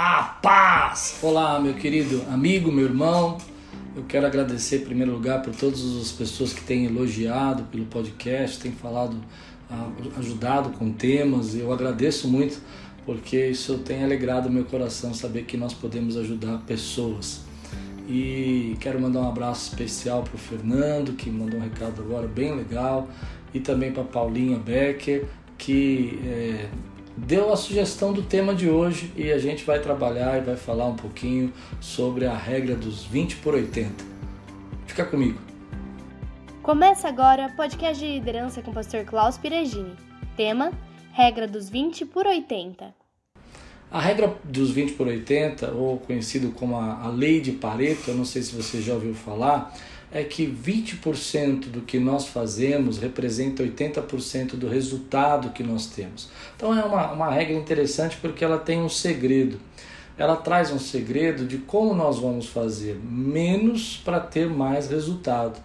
A paz! Olá, meu querido amigo, meu irmão. Eu quero agradecer em primeiro lugar por todas as pessoas que têm elogiado pelo podcast, têm falado, ajudado com temas. Eu agradeço muito porque isso tem alegrado meu coração saber que nós podemos ajudar pessoas. E quero mandar um abraço especial para o Fernando, que mandou um recado agora bem legal, e também para Paulinha Becker, que é, deu a sugestão do tema de hoje e a gente vai trabalhar e vai falar um pouquinho sobre a regra dos 20 por 80. Fica comigo. Começa agora o podcast de liderança com o pastor Klaus Piregini. Tema: Regra dos 20 por 80. A regra dos 20 por 80, ou conhecido como a, a lei de Pareto, eu não sei se você já ouviu falar, é que 20% do que nós fazemos representa 80% do resultado que nós temos. Então é uma, uma regra interessante porque ela tem um segredo. Ela traz um segredo de como nós vamos fazer menos para ter mais resultado.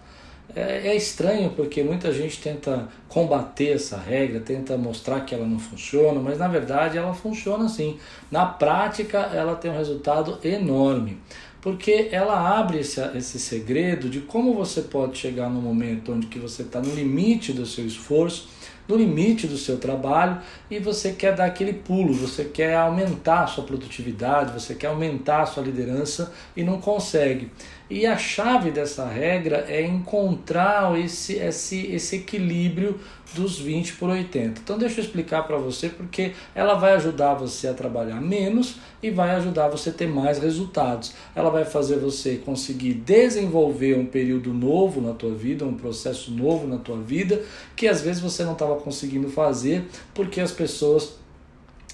É, é, estranho porque muita gente tenta combater essa regra, tenta mostrar que ela não funciona, mas na verdade ela funciona sim. Na prática, ela tem um resultado enorme porque ela abre esse, esse segredo de como você pode chegar no momento onde que você está no limite do seu esforço, no limite do seu trabalho e você quer dar aquele pulo, você quer aumentar a sua produtividade, você quer aumentar a sua liderança e não consegue. E a chave dessa regra é encontrar esse, esse, esse equilíbrio dos 20 por 80. Então deixa eu explicar para você porque ela vai ajudar você a trabalhar menos e vai ajudar você a ter mais resultados. Ela vai fazer você conseguir desenvolver um período novo na tua vida, um processo novo na tua vida, que às vezes você não estava conseguindo fazer porque as pessoas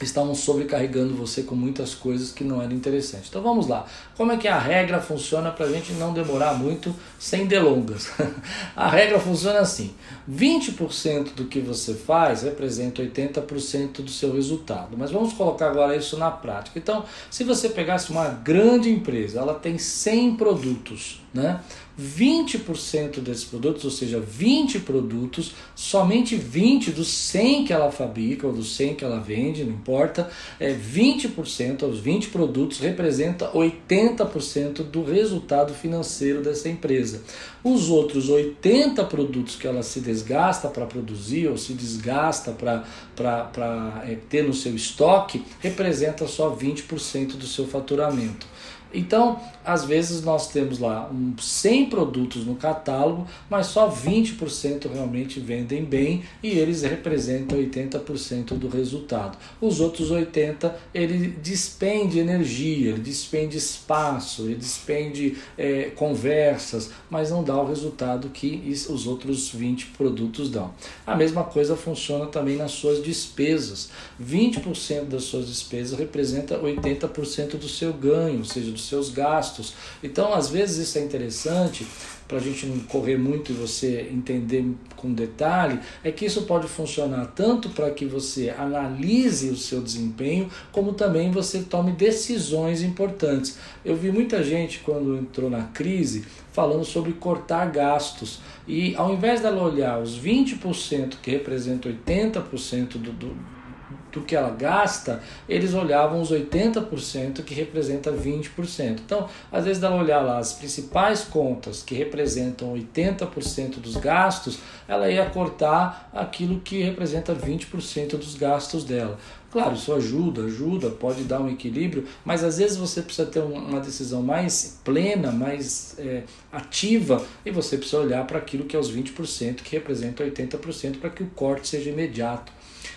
estavam sobrecarregando você com muitas coisas que não eram interessantes. Então vamos lá. Como é que a regra funciona para a gente não demorar muito sem delongas? a regra funciona assim: 20% do que você faz representa 80% do seu resultado. Mas vamos colocar agora isso na prática. Então, se você pegasse uma grande empresa, ela tem 100 produtos, né? 20% desses produtos, ou seja, 20 produtos, somente 20 dos 100 que ela fabrica ou dos 100 que ela vende, não importa, é 20%, os 20 produtos representa 80% do resultado financeiro dessa empresa. Os outros 80 produtos que ela se desgasta para produzir ou se desgasta para é, ter no seu estoque, representa só 20% do seu faturamento. Então, às vezes nós temos lá um 100 produtos no catálogo, mas só 20% realmente vendem bem e eles representam 80% do resultado. Os outros 80 ele despende energia, ele despende espaço, ele despende é, conversas, mas não dá o resultado que os outros 20 produtos dão. A mesma coisa funciona também nas suas despesas. 20% das suas despesas representa 80% do seu ganho, ou seja, dos seus gastos. Então, às vezes, isso é interessante para a gente não correr muito e você entender com detalhe, é que isso pode funcionar tanto para que você analise o seu desempenho, como também você tome decisões importantes. Eu vi muita gente quando entrou na crise falando sobre cortar gastos. E ao invés dela olhar os 20% que representam 80% do, do do que ela gasta, eles olhavam os 80% que representa 20%. Então, às vezes ela olhar lá as principais contas que representam 80% dos gastos, ela ia cortar aquilo que representa 20% dos gastos dela. Claro, isso ajuda, ajuda, pode dar um equilíbrio, mas às vezes você precisa ter uma decisão mais plena, mais é, ativa, e você precisa olhar para aquilo que é os 20% que representa 80% para que o corte seja imediato.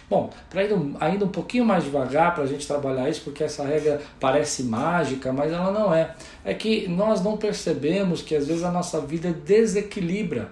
Bom, para ir ainda um pouquinho mais devagar para a gente trabalhar isso, porque essa regra parece mágica, mas ela não é. É que nós não percebemos que às vezes a nossa vida desequilibra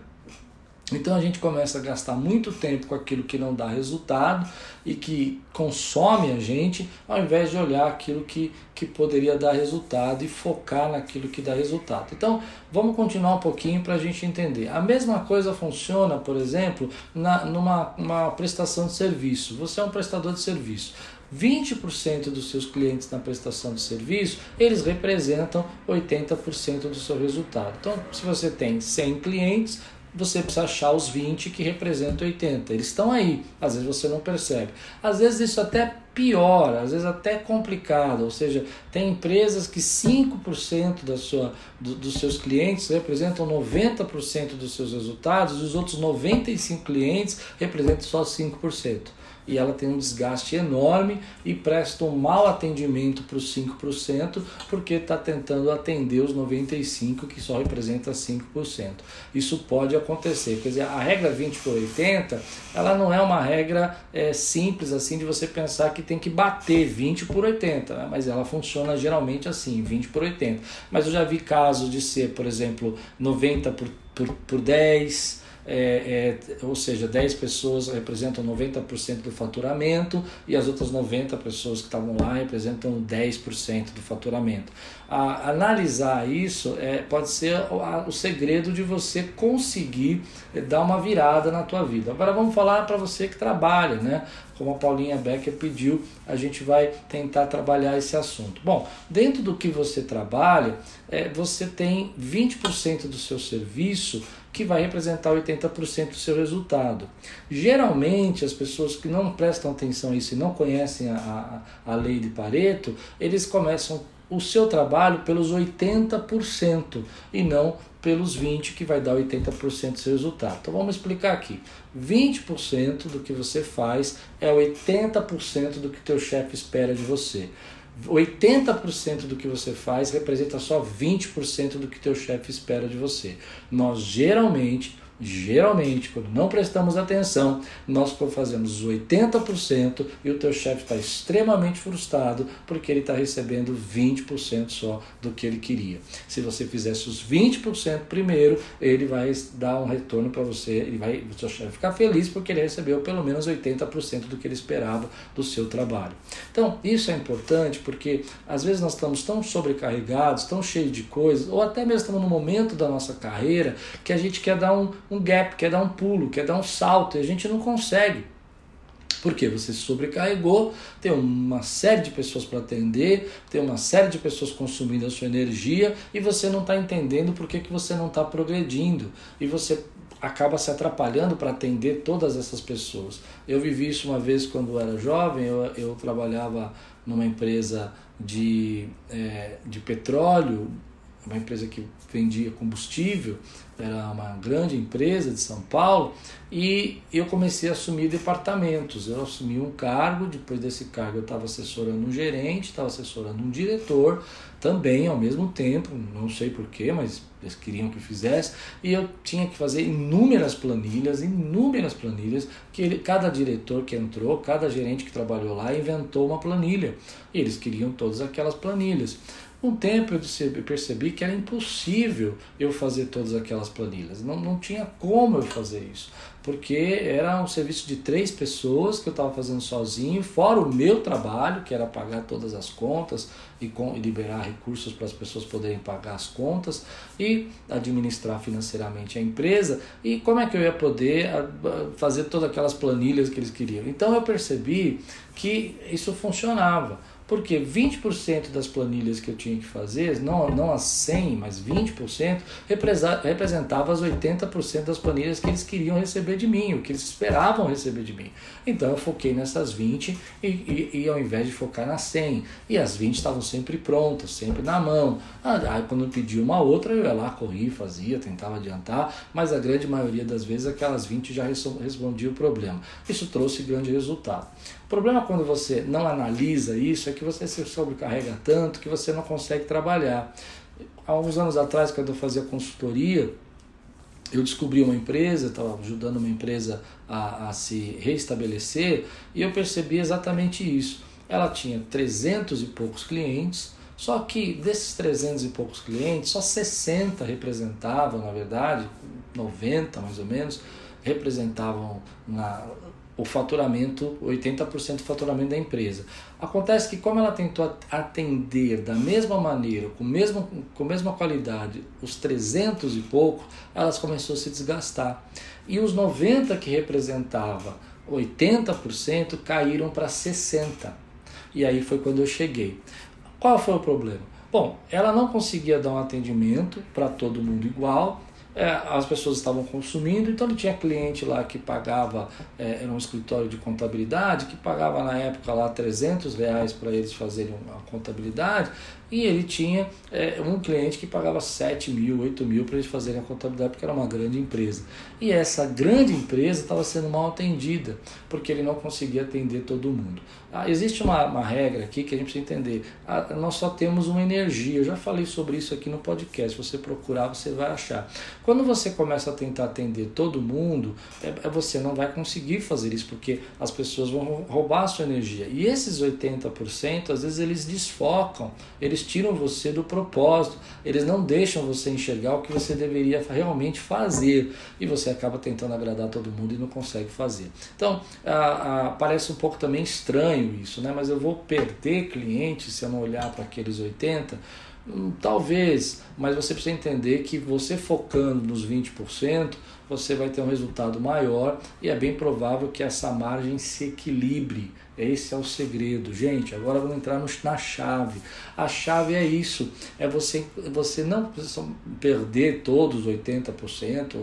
então a gente começa a gastar muito tempo com aquilo que não dá resultado e que consome a gente, ao invés de olhar aquilo que, que poderia dar resultado e focar naquilo que dá resultado. Então vamos continuar um pouquinho para a gente entender. A mesma coisa funciona, por exemplo, na, numa uma prestação de serviço. Você é um prestador de serviço. 20% dos seus clientes na prestação de serviço, eles representam 80% do seu resultado. Então, se você tem 100 clientes, você precisa achar os 20 que representam 80. Eles estão aí, às vezes você não percebe. Às vezes isso até pior, às vezes até complicado, ou seja, tem empresas que 5% da sua, do, dos seus clientes representam 90% dos seus resultados e os outros 95 clientes representam só 5% e ela tem um desgaste enorme e presta um mau atendimento para os 5%, porque está tentando atender os 95% que só representa 5%. Isso pode acontecer. Quer dizer, a regra 20 por 80, ela não é uma regra é, simples assim de você pensar que tem que bater 20 por 80, né? mas ela funciona geralmente assim, 20 por 80. Mas eu já vi casos de ser, por exemplo, 90 por, por, por 10, é, é, ou seja, 10 pessoas representam 90% do faturamento e as outras 90 pessoas que estavam lá representam 10% do faturamento. A, analisar isso é, pode ser o, a, o segredo de você conseguir é, dar uma virada na tua vida. Agora vamos falar para você que trabalha, né? Como a Paulinha Becker pediu, a gente vai tentar trabalhar esse assunto. Bom, dentro do que você trabalha, é, você tem 20% do seu serviço que vai representar 80% do seu resultado. Geralmente, as pessoas que não prestam atenção a isso e não conhecem a, a, a lei de Pareto, eles começam o seu trabalho pelos 80% e não pelos 20% que vai dar 80% do seu resultado. Então vamos explicar aqui. 20% do que você faz é 80% do que teu chefe espera de você. 80% do que você faz representa só 20% do que teu chefe espera de você. Nós geralmente Geralmente, quando não prestamos atenção, nós fazemos 80% e o teu chefe está extremamente frustrado porque ele está recebendo 20% só do que ele queria. Se você fizesse os 20% primeiro, ele vai dar um retorno para você, ele vai, o seu chefe ficar feliz porque ele recebeu pelo menos 80% do que ele esperava do seu trabalho. Então, isso é importante porque às vezes nós estamos tão sobrecarregados, tão cheios de coisas, ou até mesmo estamos no momento da nossa carreira que a gente quer dar um um gap, quer dar um pulo, quer dar um salto, e a gente não consegue. Porque você sobrecarregou, tem uma série de pessoas para atender, tem uma série de pessoas consumindo a sua energia e você não está entendendo por que, que você não está progredindo. E você acaba se atrapalhando para atender todas essas pessoas. Eu vivi isso uma vez quando era jovem, eu, eu trabalhava numa empresa de, é, de petróleo, uma empresa que vendia combustível, era uma grande empresa de São Paulo, e eu comecei a assumir departamentos. Eu assumi um cargo, depois desse cargo eu estava assessorando um gerente, estava assessorando um diretor, também ao mesmo tempo, não sei porquê, mas eles queriam que eu fizesse, e eu tinha que fazer inúmeras planilhas, inúmeras planilhas, que ele, cada diretor que entrou, cada gerente que trabalhou lá inventou uma planilha, e eles queriam todas aquelas planilhas. Um tempo eu percebi que era impossível eu fazer todas aquelas planilhas. Não, não tinha como eu fazer isso. Porque era um serviço de três pessoas que eu estava fazendo sozinho, fora o meu trabalho, que era pagar todas as contas e, com, e liberar recursos para as pessoas poderem pagar as contas e administrar financeiramente a empresa. E como é que eu ia poder fazer todas aquelas planilhas que eles queriam? Então eu percebi que isso funcionava. Porque 20% das planilhas que eu tinha que fazer, não, não as 100, mas 20%, representava as 80% das planilhas que eles queriam receber de mim, o que eles esperavam receber de mim. Então eu foquei nessas 20 e, e, e ao invés de focar nas 100. E as 20 estavam sempre prontas, sempre na mão. Ah, aí quando eu pedia uma outra, eu ia lá, corria, fazia, tentava adiantar, mas a grande maioria das vezes aquelas 20 já respondiam o problema. Isso trouxe grande resultado. Problema quando você não analisa isso é que você se sobrecarrega tanto que você não consegue trabalhar. Há uns anos atrás, quando eu fazia consultoria, eu descobri uma empresa, estava ajudando uma empresa a, a, se restabelecer e eu percebi exatamente isso. Ela tinha 300 e poucos clientes, só que desses 300 e poucos clientes, só 60 representavam, na verdade, 90 mais ou menos, representavam na, o faturamento, 80% do faturamento da empresa. Acontece que como ela tentou atender da mesma maneira, com, mesmo, com a mesma qualidade, os 300 e pouco, elas começou a se desgastar. E os 90 que representava 80% caíram para 60. E aí foi quando eu cheguei. Qual foi o problema? Bom, ela não conseguia dar um atendimento para todo mundo igual, é, as pessoas estavam consumindo, então ele tinha cliente lá que pagava, é, era um escritório de contabilidade, que pagava na época lá 300 reais para eles fazerem a contabilidade, e ele tinha é, um cliente que pagava 7 mil, 8 mil para eles fazerem a contabilidade, porque era uma grande empresa. E essa grande empresa estava sendo mal atendida, porque ele não conseguia atender todo mundo. Ah, existe uma, uma regra aqui que a gente precisa entender. Ah, nós só temos uma energia. Eu já falei sobre isso aqui no podcast. Se você procurar, você vai achar. Quando você começa a tentar atender todo mundo, é, é, você não vai conseguir fazer isso, porque as pessoas vão roubar a sua energia. E esses 80%, às vezes, eles desfocam, eles tiram você do propósito, eles não deixam você enxergar o que você deveria realmente fazer. E você acaba tentando agradar todo mundo e não consegue fazer. Então, ah, ah, parece um pouco também estranho isso, né? mas eu vou perder clientes se eu não olhar para aqueles 80%? Hum, talvez, mas você precisa entender que você focando nos 20%, você vai ter um resultado maior e é bem provável que essa margem se equilibre. Esse é o segredo. Gente, agora vamos entrar no, na chave. A chave é isso: é você, você não perder todos os 80%,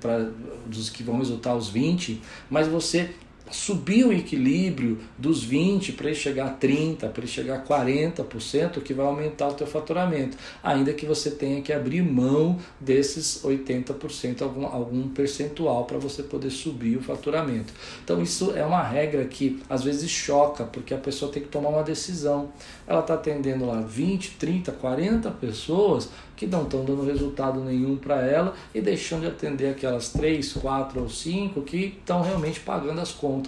para dos que vão resultar os 20%, mas você subir o equilíbrio dos 20 para ele chegar a 30, para ele chegar a 40%, que vai aumentar o teu faturamento, ainda que você tenha que abrir mão desses 80%, algum, algum percentual para você poder subir o faturamento. Então isso é uma regra que às vezes choca, porque a pessoa tem que tomar uma decisão. Ela está atendendo lá 20, 30, 40 pessoas, que não estão dando resultado nenhum para ela e deixando de atender aquelas três, quatro ou cinco que estão realmente pagando as contas.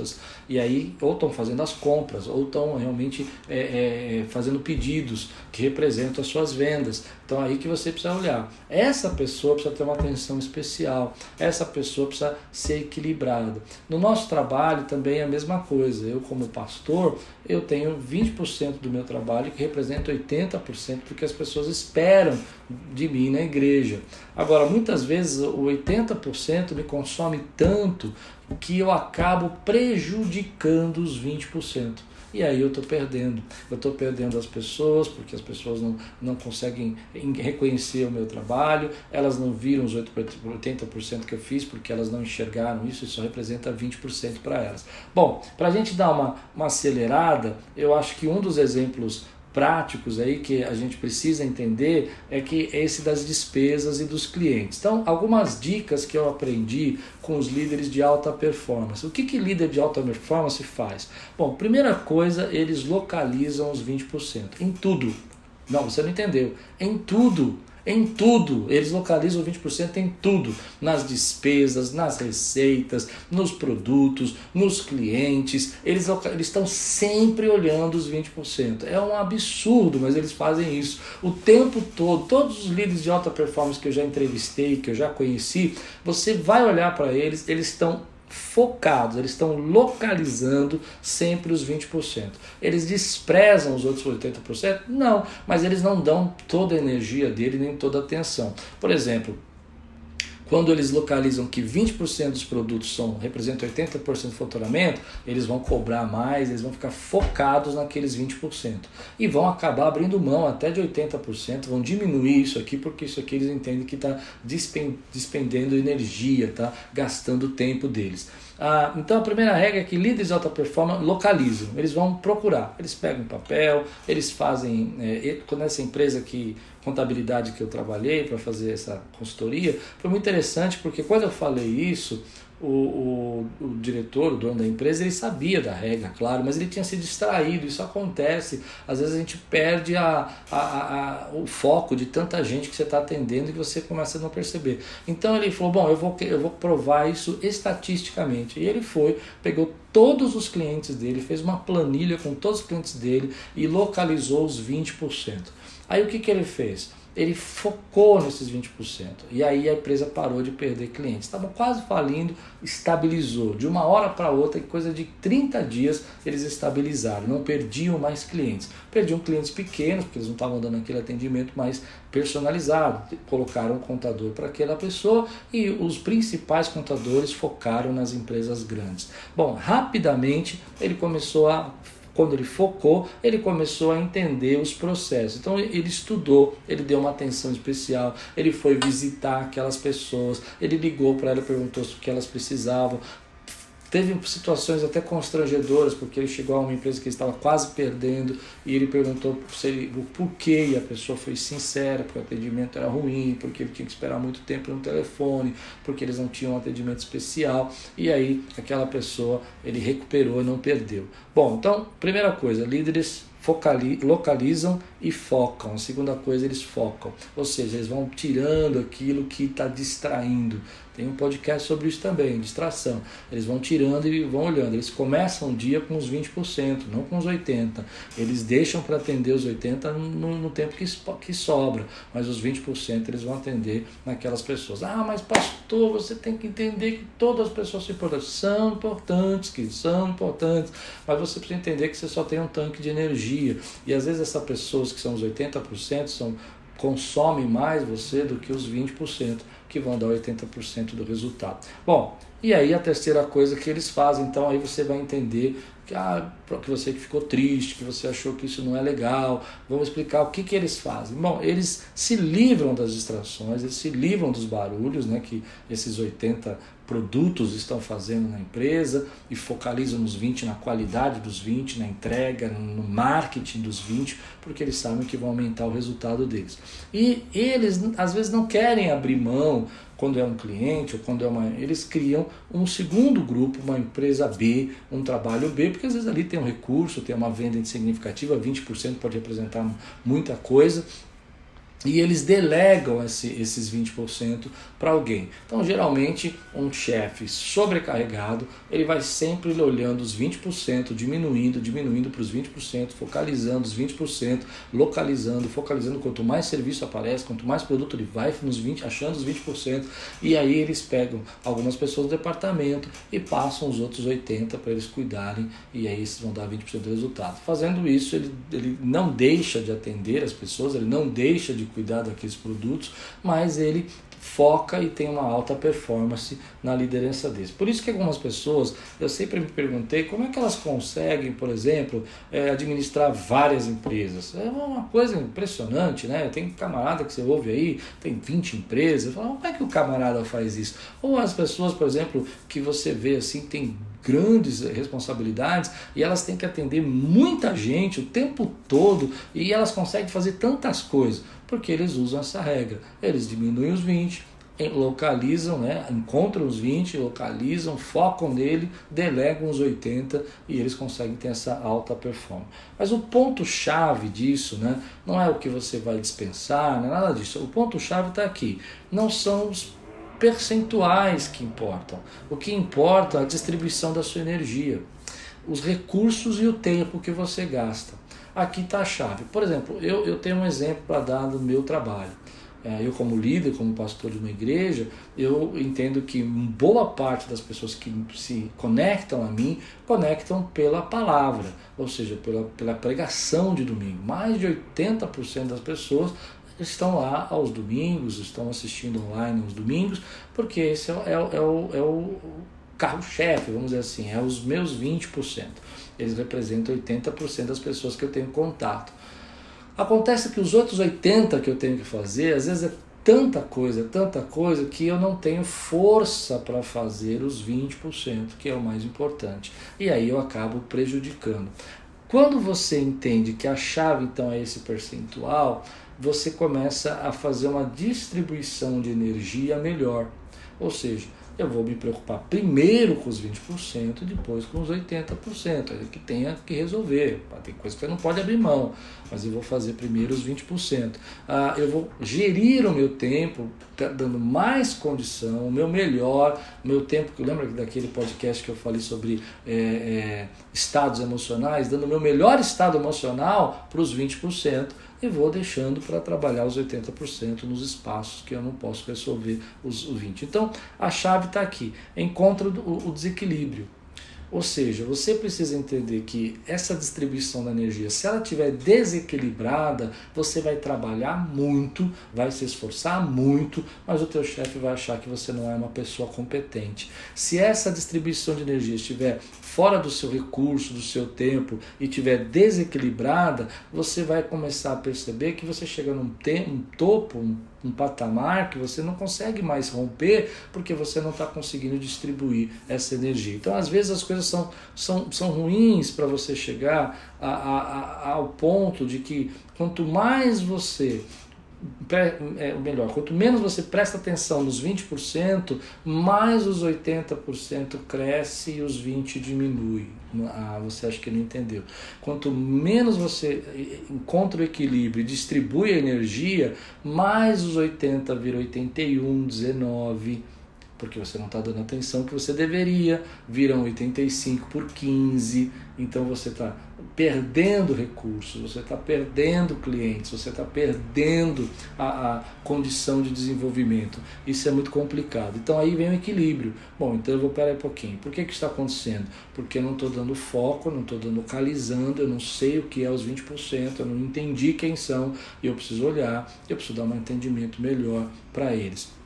E aí, ou estão fazendo as compras, ou estão realmente é, é, fazendo pedidos que representam as suas vendas. Então, aí que você precisa olhar. Essa pessoa precisa ter uma atenção especial, essa pessoa precisa ser equilibrada. No nosso trabalho também é a mesma coisa. Eu, como pastor, eu tenho 20% do meu trabalho que representa 80% do que as pessoas esperam de mim na igreja. Agora, muitas vezes o 80% me consome tanto que eu acabo prejudicando os 20%. E aí eu estou perdendo. Eu estou perdendo as pessoas, porque as pessoas não, não conseguem reconhecer o meu trabalho, elas não viram os 80% que eu fiz, porque elas não enxergaram isso, isso representa 20% para elas. Bom, para a gente dar uma, uma acelerada, eu acho que um dos exemplos práticos aí que a gente precisa entender é que é esse das despesas e dos clientes. Então, algumas dicas que eu aprendi com os líderes de alta performance. O que que líder de alta performance faz? Bom, primeira coisa, eles localizam os 20% em tudo. Não, você não entendeu. Em tudo em tudo. Eles localizam 20% em tudo, nas despesas, nas receitas, nos produtos, nos clientes. Eles, eles estão sempre olhando os 20%. É um absurdo, mas eles fazem isso o tempo todo. Todos os líderes de alta performance que eu já entrevistei, que eu já conheci, você vai olhar para eles, eles estão focados, eles estão localizando sempre os 20%. Eles desprezam os outros 80%? Não, mas eles não dão toda a energia dele nem toda a atenção. Por exemplo, quando eles localizam que 20% dos produtos são, representam 80% do faturamento, eles vão cobrar mais, eles vão ficar focados naqueles 20%. E vão acabar abrindo mão até de 80%, vão diminuir isso aqui, porque isso aqui eles entendem que está despendendo energia, tá gastando tempo deles. Ah, então a primeira regra é que líderes de alta performance localizam, eles vão procurar, eles pegam papel, eles fazem, é, quando essa empresa que contabilidade que eu trabalhei para fazer essa consultoria, foi muito interessante porque quando eu falei isso, o, o, o, diretor, o dono da empresa, ele sabia da regra, claro, mas ele tinha se distraído. Isso acontece. Às vezes a gente perde a, a, a, o foco de tanta gente que você está atendendo que você começa a não perceber. Então ele falou: Bom, eu vou, eu vou provar isso estatisticamente. E ele foi, pegou todos os clientes dele, fez uma planilha com todos os clientes dele e localizou os 20%. Aí o que, que ele fez? Ele focou nesses 20%. E aí a empresa parou de perder clientes. Estavam quase falindo, estabilizou. De uma hora para outra, em coisa de 30 dias, eles estabilizaram. Não perdiam mais clientes. Perdiam clientes pequenos, porque eles não estavam dando aquele atendimento mais personalizado. Colocaram um contador para aquela pessoa e os principais contadores focaram nas empresas grandes. Bom, rapidamente ele começou a quando ele focou, ele começou a entender os processos. Então ele estudou, ele deu uma atenção especial, ele foi visitar aquelas pessoas, ele ligou para ela perguntou o que elas precisavam, Teve situações até constrangedoras, porque ele chegou a uma empresa que estava quase perdendo e ele perguntou se ele, o porquê e a pessoa foi sincera, porque o atendimento era ruim, porque ele tinha que esperar muito tempo no telefone, porque eles não tinham um atendimento especial. E aí aquela pessoa ele recuperou e não perdeu. Bom, então, primeira coisa, líderes localizam e focam. A segunda coisa, eles focam. Ou seja, eles vão tirando aquilo que está distraindo. Tem um podcast sobre isso também, distração. Eles vão tirando e vão olhando. Eles começam o dia com os 20%, não com os 80%. Eles deixam para atender os 80% no, no, tempo que, que sobra, mas os 20% eles vão atender naquelas pessoas. Ah, mas pastor, você tem que entender que todas as pessoas são importantes. São importantes, que são importantes, mas você precisa entender que você só tem um tanque de energia. E às vezes essas pessoas que são os 80% são consomem mais você do que os 20% que vão dar 80% do resultado. Bom, e aí a terceira coisa que eles fazem, então aí você vai entender que, ah, que você que ficou triste, que você achou que isso não é legal. Vamos explicar o que, que eles fazem. Bom, eles se livram das distrações, eles se livram dos barulhos né, que esses 80 produtos estão fazendo na empresa e focalizam nos 20, na qualidade dos 20, na entrega, no marketing dos 20, porque eles sabem que vão aumentar o resultado deles. E eles às vezes não querem abrir mão quando é um cliente ou quando é uma. Eles criam um segundo grupo, uma empresa B, um trabalho B, porque às vezes ali tem um recurso, tem uma venda insignificativa, 20% pode representar muita coisa, e eles delegam esse, esses 20% para alguém. Então, geralmente, um chefe sobrecarregado, ele vai sempre olhando os 20%, diminuindo, diminuindo para os 20%, focalizando os 20%, localizando, focalizando. Quanto mais serviço aparece, quanto mais produto ele vai nos 20, achando os 20%, e aí eles pegam algumas pessoas do departamento e passam os outros 80% para eles cuidarem, e aí eles vão dar 20% do resultado. Fazendo isso, ele, ele não deixa de atender as pessoas, ele não deixa de cuidar daqueles produtos, mas ele foca e tem uma alta performance na liderança deles. Por isso que algumas pessoas, eu sempre me perguntei como é que elas conseguem, por exemplo, é, administrar várias empresas. É uma coisa impressionante, né? Tem camarada que você ouve aí, tem 20 empresas, fala, como é que o camarada faz isso? Ou as pessoas, por exemplo, que você vê assim, tem grandes responsabilidades e elas têm que atender muita gente o tempo todo e elas conseguem fazer tantas coisas porque eles usam essa regra. Eles diminuem os 20, localizam, né, encontram os 20, localizam, focam nele, delegam os 80 e eles conseguem ter essa alta performance. Mas o ponto-chave disso né, não é o que você vai dispensar, não é nada disso. O ponto-chave está aqui. Não são os percentuais que importam. O que importa é a distribuição da sua energia, os recursos e o tempo que você gasta. Aqui está a chave. Por exemplo, eu, eu tenho um exemplo para dar do meu trabalho. É, eu como líder, como pastor de uma igreja, eu entendo que boa parte das pessoas que se conectam a mim, conectam pela palavra, ou seja, pela, pela pregação de domingo. Mais de 80% das pessoas estão lá aos domingos, estão assistindo online aos domingos, porque esse é, é, é o, é o carro-chefe, vamos dizer assim, é os meus 20%. Eles representam 80% das pessoas que eu tenho contato. Acontece que os outros 80% que eu tenho que fazer, às vezes é tanta coisa, tanta coisa, que eu não tenho força para fazer os 20%, que é o mais importante. E aí eu acabo prejudicando. Quando você entende que a chave então é esse percentual, você começa a fazer uma distribuição de energia melhor. Ou seja, eu vou me preocupar primeiro com os 20% e depois com os 80%. É que tenha que resolver. Tem coisa que você não pode abrir mão, mas eu vou fazer primeiro os 20%. Ah, eu vou gerir o meu tempo, dando mais condição, o meu melhor, meu tempo, que lembra daquele podcast que eu falei sobre é, é, estados emocionais, dando o meu melhor estado emocional para os 20% e vou deixando para trabalhar os 80% nos espaços que eu não posso resolver os 20%. Então, a chave está aqui, encontra o, o desequilíbrio. Ou seja, você precisa entender que essa distribuição da energia, se ela estiver desequilibrada, você vai trabalhar muito, vai se esforçar muito, mas o teu chefe vai achar que você não é uma pessoa competente. Se essa distribuição de energia estiver fora do seu recurso, do seu tempo e estiver desequilibrada, você vai começar a perceber que você chega num um topo, um, um patamar que você não consegue mais romper porque você não está conseguindo distribuir essa energia. Então, às vezes, as coisas são, são, são ruins para você chegar a, a, a, ao ponto de que quanto mais você é, melhor, quanto menos você presta atenção nos 20%, mais os 80% cresce e os 20% diminui. Ah, você acha que não entendeu. Quanto menos você encontra o equilíbrio e distribui a energia, mais os 80 vira 81, 19, porque você não está dando atenção que você deveria, viram 85 por 15, então você está perdendo recursos, você está perdendo clientes, você está perdendo a, a, condição de desenvolvimento. Isso é muito complicado. Então aí vem o equilíbrio. Bom, então eu vou parar um pouquinho. Por que, que está acontecendo? Porque eu não estou dando foco, não estou localizando, eu não sei o que é os 20%, eu não entendi quem são, e eu preciso olhar, eu preciso dar um entendimento melhor para eles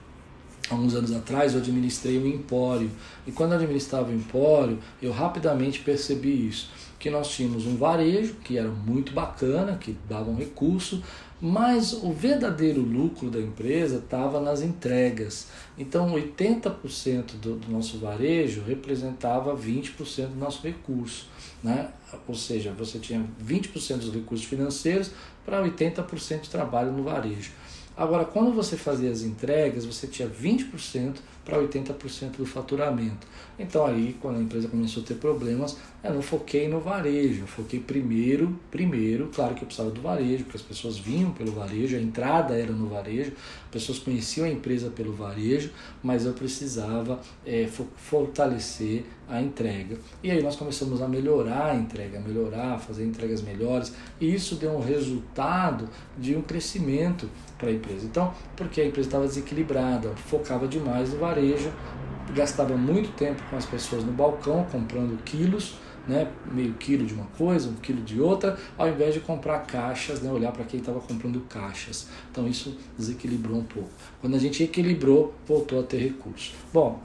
alguns anos atrás eu administrei um empório. E quando eu administrava o empório eu rapidamente percebi isso que nós tínhamos um varejo que era muito bacana que dava um recurso mas o verdadeiro lucro da empresa estava nas entregas. Então 80% do, do nosso varejo representava 20% do nosso recurso né? ou seja você tinha 20% dos recursos financeiros para 80% de trabalho no varejo Agora, quando você fazia as entregas, você tinha 20% para 80% do faturamento. Então aí, quando a empresa começou a ter problemas, eu não foquei no varejo, eu foquei primeiro, primeiro, claro que eu precisava do varejo, porque as pessoas vinham pelo varejo, a entrada era no varejo, as pessoas conheciam a empresa pelo varejo, mas eu precisava é, fortalecer a entrega. E aí nós começamos a melhorar a entrega, melhorar, fazer entregas melhores, e isso deu um resultado de um crescimento para a empresa. Então, porque a empresa estava desequilibrada, focava demais no varejo, gastava muito tempo com as pessoas no balcão comprando quilos, né, meio quilo de uma coisa, um quilo de outra, ao invés de comprar caixas, né, olhar para quem estava comprando caixas. Então isso desequilibrou um pouco. Quando a gente equilibrou, voltou a ter recursos. Bom,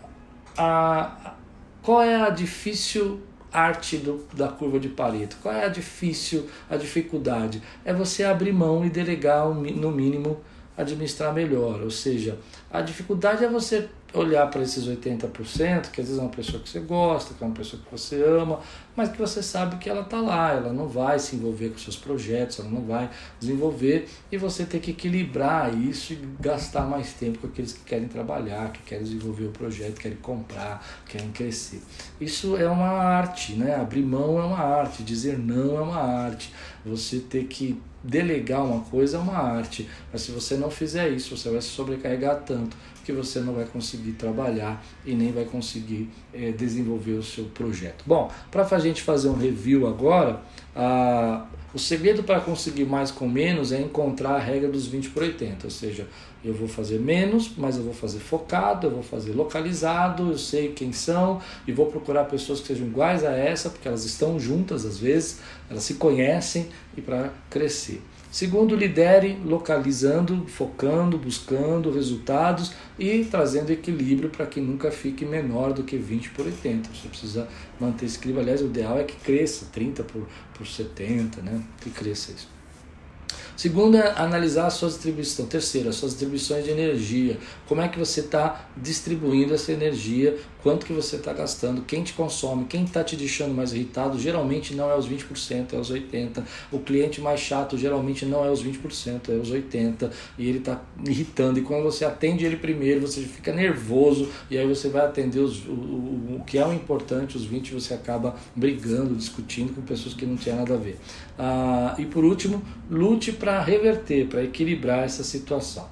a, qual é a difícil arte do, da curva de Pareto? Qual é a difícil, a dificuldade? É você abrir mão e delegar no mínimo administrar melhor. Ou seja, a dificuldade é você olhar para esses 80%, que às vezes é uma pessoa que você gosta, que é uma pessoa que você ama, mas que você sabe que ela está lá, ela não vai se envolver com seus projetos, ela não vai desenvolver, e você tem que equilibrar isso e gastar mais tempo com aqueles que querem trabalhar, que querem desenvolver o projeto, querem comprar, querem crescer. Isso é uma arte, né? Abrir mão é uma arte, dizer não é uma arte. Você ter que delegar uma coisa é uma arte, mas se você não fizer isso, você vai se sobrecarregar tanto que você não vai conseguir trabalhar e nem vai conseguir é, desenvolver o seu projeto. Bom, para a gente fazer um review agora, o segredo para conseguir mais com menos é encontrar a regra dos 20 por 80, ou seja, eu vou fazer menos, mas eu vou fazer focado, eu vou fazer localizado, eu sei quem são e vou procurar pessoas que sejam iguais a essa, porque elas estão juntas às vezes, elas se conhecem e para crescer. Segundo, lidere localizando, focando, buscando resultados e trazendo equilíbrio para que nunca fique menor do que 20 por 80. Você precisa manter esse equilíbrio. Aliás, o ideal é que cresça 30 por, por 70, né? que cresça isso. Segundo é analisar a sua distribuição. Terceiro, as suas distribuições de energia. Como é que você está distribuindo essa energia, quanto que você está gastando, quem te consome, quem está te deixando mais irritado, geralmente não é os 20%, é os 80%. O cliente mais chato geralmente não é os 20%, é os 80%. E ele está irritando. E quando você atende ele primeiro, você fica nervoso e aí você vai atender os, o, o, o que é o importante, os 20% você acaba brigando, discutindo com pessoas que não tinham nada a ver. Ah, e por último, lute para reverter, para equilibrar essa situação.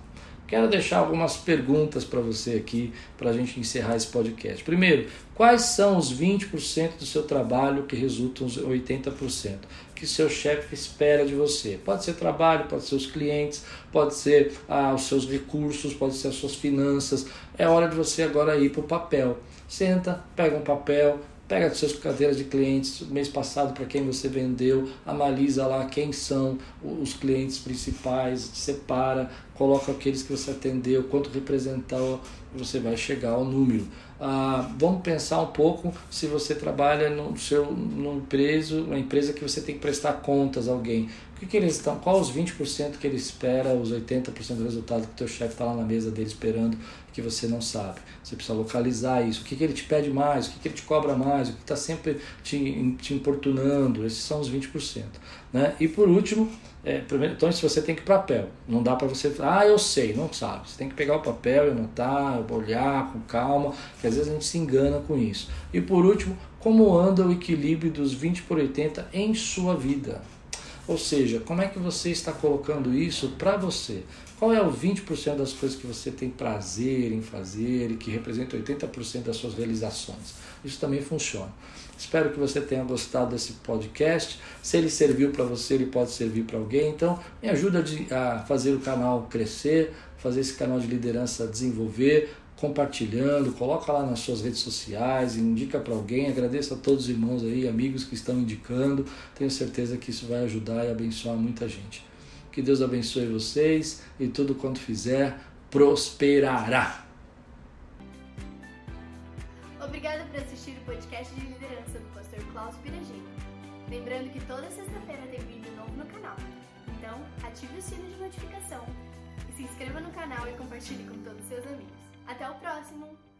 Quero deixar algumas perguntas para você aqui para a gente encerrar esse podcast. Primeiro, quais são os 20% do seu trabalho que resultam os 80%? Que seu chefe espera de você? Pode ser trabalho, pode ser os clientes, pode ser ah, os seus recursos, pode ser as suas finanças. É hora de você agora ir para o papel. Senta, pega um papel, Pega suas carteiras de clientes mês passado para quem você vendeu, analisa lá quem são os clientes principais, separa, coloca aqueles que você atendeu, quanto representou, você vai chegar ao número. Ah, vamos pensar um pouco se você trabalha no seu num empresa, uma empresa que você tem que prestar contas a alguém. Que, que eles estão? Qual os 20% que ele espera, os 80% do resultado que o teu chefe está lá na mesa dele esperando que você não sabe. Você precisa localizar isso. O que, que ele te pede mais, o que, que ele te cobra mais, o que está sempre te, te importunando. Esses são os 20%. Né? E por último, é, primeiro, então se você tem que papel. Não dá para você ah, eu sei, não sabe. Você tem que pegar o papel e anotar, olhar com calma, que às vezes a gente se engana com isso. E por último, como anda o equilíbrio dos 20 por 80 em sua vida? Ou seja, como é que você está colocando isso para você? Qual é o 20% das coisas que você tem prazer em fazer e que representa 80% das suas realizações? Isso também funciona. Espero que você tenha gostado desse podcast. Se ele serviu para você, ele pode servir para alguém. Então, me ajuda a fazer o canal crescer, fazer esse canal de liderança desenvolver, compartilhando, coloca lá nas suas redes sociais, indica para alguém, agradeço a todos os irmãos aí, amigos que estão indicando, tenho certeza que isso vai ajudar e abençoar muita gente. Que Deus abençoe vocês e tudo quanto fizer prosperará. Obrigada por assistir o podcast de liderança do pastor Klaus Piragini. Lembrando que toda sexta-feira tem vídeo novo no canal. Então, ative o sino de notificação e se inscreva no canal e compartilhe com todos os seus amigos. Até o próximo!